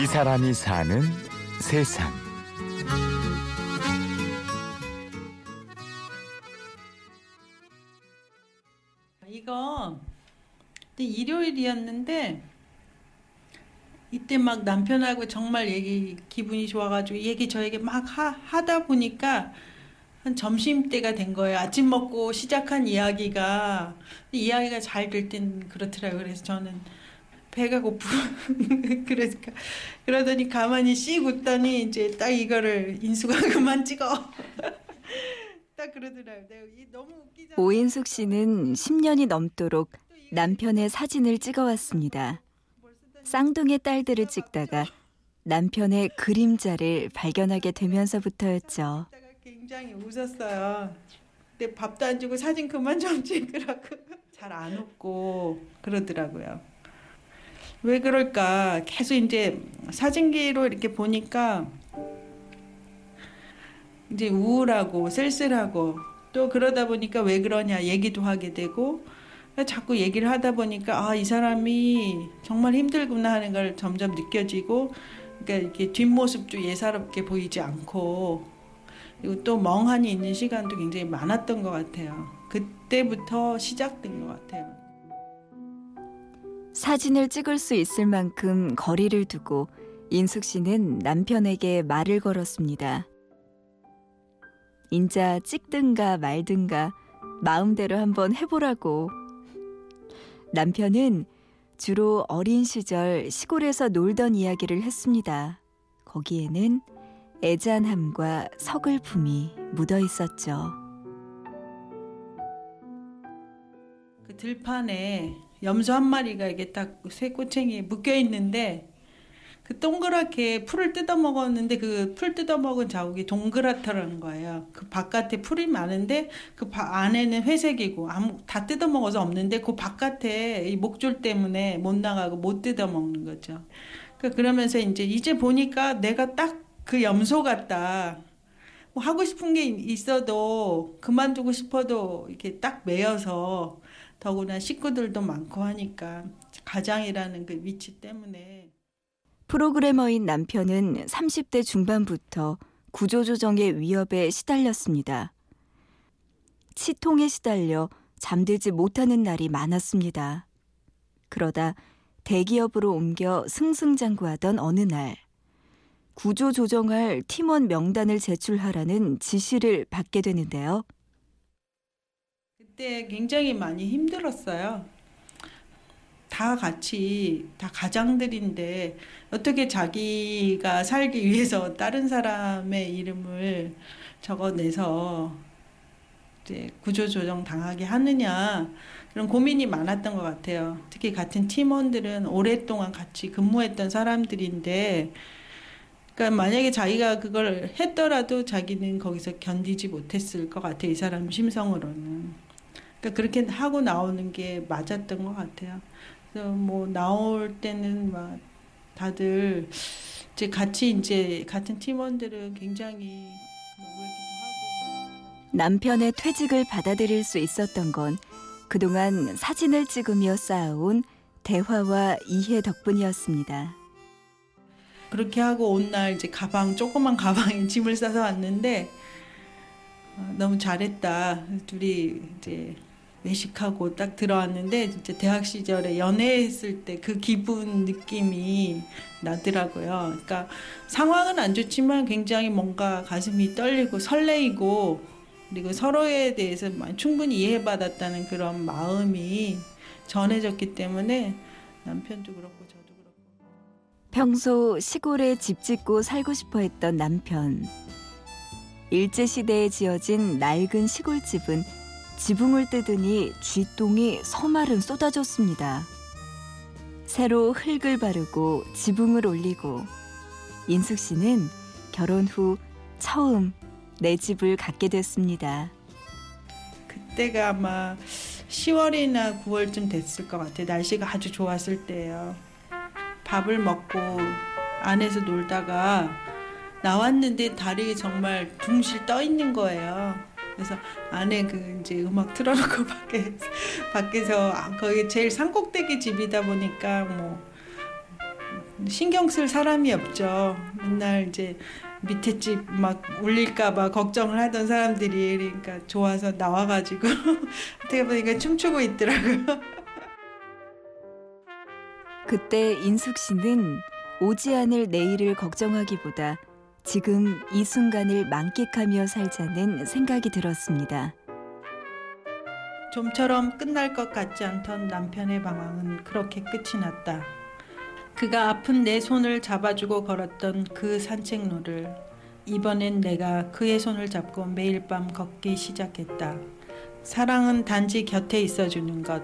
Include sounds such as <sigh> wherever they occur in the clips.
이 사람이 사는 세상. 이거 일요일이었는데 이때 막 남편하고 정말 얘기 기분이 좋아가지고 얘기 저 얘기 막 하, 하다 보니까 한 점심 때가 된 거예요. 아침 먹고 시작한 이야기가 이야기가 잘 될 땐 그렇더라고요. 그래서 저는 배가 고프 <laughs> 그러니까 그러더니 가만히 씩 웃더니 이제 딱 이거를 인수가 그만 찍어. <laughs> 딱 그러더라고요. 너무 웃기잖아. 오인숙 씨는 10년이 넘도록 남편의 사진을 찍어왔습니다. 쌍둥이 딸들을 찍다가 남편의 그림자를 발견하게 되면서부터였죠. 굉장히 웃었어요. 근데 밥도 안 주고 사진 그만 좀 <laughs> 찍으라고. 잘 안 웃고 그러더라고요. 왜 그럴까? 계속 이제 사진기로 이렇게 보니까 이제 우울하고 쓸쓸하고 또 그러다 보니까 왜 그러냐 얘기도 하게 되고 자꾸 얘기를 하다 보니까 아 이 사람이 정말 힘들구나 하는 걸 점점 느껴지고 그러니까 이렇게 뒷모습도 예사롭게 보이지 않고 그리고 또 멍하니 있는 시간도 굉장히 많았던 것 같아요. 그때부터 시작된 것 같아요. 사진을 찍을 수 있을 만큼 거리를 두고 인숙 씨는 남편에게 말을 걸었습니다. 인자 찍든가 말든가 마음대로 한번 해보라고. 남편은 주로 어린 시절 시골에서 놀던 이야기를 했습니다. 거기에는 애잔함과 서글픔이 묻어 있었죠. 그 들판에 염소 한 마리가 이게 딱 새 꼬챙이에 묶여 있는데 그 동그랗게 풀을 뜯어 먹었는데 그 풀 뜯어 먹은 자국이 동그랗다는 거예요. 그 바깥에 풀이 많은데 그 안에는 회색이고 아무 다 뜯어 먹어서 없는데 그 바깥에 이 목줄 때문에 못 나가고 못 뜯어 먹는 거죠. 그 그러면서 이제 이제 보니까 내가 딱 그 염소 같다. 뭐 하고 싶은 게 있어도 그만두고 싶어도 이렇게 딱 매여서 더구나 식구들도 많고 하니까 가장이라는 그 위치 때문에 프로그래머인 남편은 30대 중반부터 구조조정의 위협에 시달렸습니다. 치통에 시달려 잠들지 못하는 날이 많았습니다. 그러다 대기업으로 옮겨 승승장구하던 어느 날 구조조정할 팀원 명단을 제출하라는 지시를 받게 되는데요. 그때 굉장히 많이 힘들었어요. 다 같이 다 가장들인데 어떻게 자기가 살기 위해서 다른 사람의 이름을 적어내서 이제 구조조정 당하게 하느냐 그런 고민이 많았던 것 같아요. 특히 같은 팀원들은 오랫동안 같이 근무했던 사람들인데 그러니까 만약에 자기가 그걸 했더라도 자기는 거기서 견디지 못했을 것 같아요. 이 사람 심성으로는. 그러니까 그렇게 하고 나오는 게 맞았던 것 같아요. 그래서 뭐 나올 때는 막 다들 이제 같이 이제 같은 팀원들은 굉장히 남편의 퇴직을 받아들일 수 있었던 건 그동안 사진을 찍으며 쌓아온 대화와 이해 덕분이었습니다. 그렇게 하고 온 날 이제 가방 조그만 가방에 짐을 싸서 왔는데 어, 너무 잘했다. 둘이 이제 외식하고 딱 들어왔는데 진짜 대학 시절에 연애했을 때 그 기분 느낌이 나더라고요. 그러니까 상황은 안 좋지만 굉장히 뭔가 가슴이 떨리고 설레이고 그리고 서로에 대해서 충분히 이해받았다는 그런 마음이 전해졌기 때문에 남편도 그렇고 저도 그렇고 평소 시골에 집 짓고 살고 싶어 했던 남편 일제시대에 지어진 낡은 시골집은 지붕을 뜯으니 쥐똥이 서말은 쏟아졌습니다. 새로 흙을 바르고 지붕을 올리고 인숙 씨는 결혼 후 처음 내 집을 갖게 됐습니다. 그때가 아마 10월이나 9월쯤 됐을 것 같아요. 날씨가 아주 좋았을 때예요. 밥을 먹고 안에서 놀다가 나왔는데 다리 정말 둥실 떠 있는 거예요. 그래서 안에 그 이제 음악 틀어놓고 <laughs> 밖에 밖에서 아, 거기 제일 산꼭대기 집이다 보니까 뭐 신경 쓸 사람이 없죠. 맨날 이제 밑에 집 막 울릴까봐 걱정을 하던 사람들이 그러니까 좋아서 나와가지고 <laughs> 어떻게 보니까 춤추고 있더라고요. 그때 인숙 씨는 오지 않을 내일을 걱정하기보다 지금 이 순간을 만끽하며 살자는 생각이 들었습니다. 좀처럼 끝날 것 같지 않던 남편의 방황은 그렇게 끝이 났다. 그가 아픈 내 손을 잡아주고 걸었던 그 산책로를 이번엔 내가 그의 손을 잡고 매일 밤 걷기 시작했다. 사랑은 단지 곁에 있어주는 것.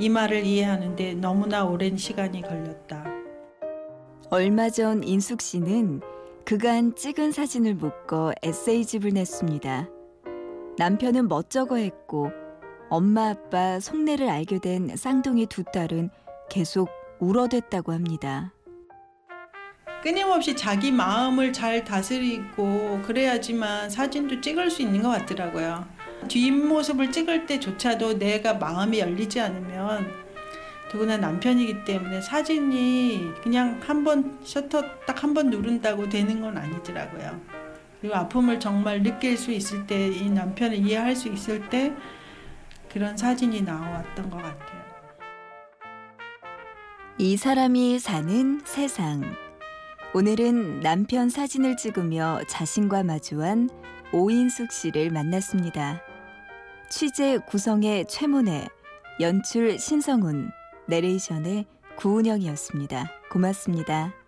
이 말을 이해하는데 너무나 오랜 시간이 걸렸다. 얼마 전 인숙 씨는 그간 찍은 사진을 묶어 에세이집을 냈습니다. 남편은 멋쩍어 했고 엄마 아빠 속내를 알게 된 쌍둥이 두 딸은 계속 울어댔다고 합니다. 끊임없이 자기 마음을 잘 다스리고 그래야지만 사진도 찍을 수 있는 것 같더라고요. 뒷모습을 찍을 때조차도 내가 마음이 열리지 않으면 더구나 남편이기 때문에 사진이 그냥 한 번 셔터 딱 한 번 누른다고 되는 건 아니더라고요. 그리고 아픔을 정말 느낄 수 있을 때 이 남편을 이해할 수 있을 때 그런 사진이 나왔던 것 같아요. 이 사람이 사는 세상. 오늘은 남편 사진을 찍으며 자신과 마주한 오인숙 씨를 만났습니다. 취재 구성의 최문혜, 연출 신성훈, 내레이션의 구은영이었습니다. 고맙습니다.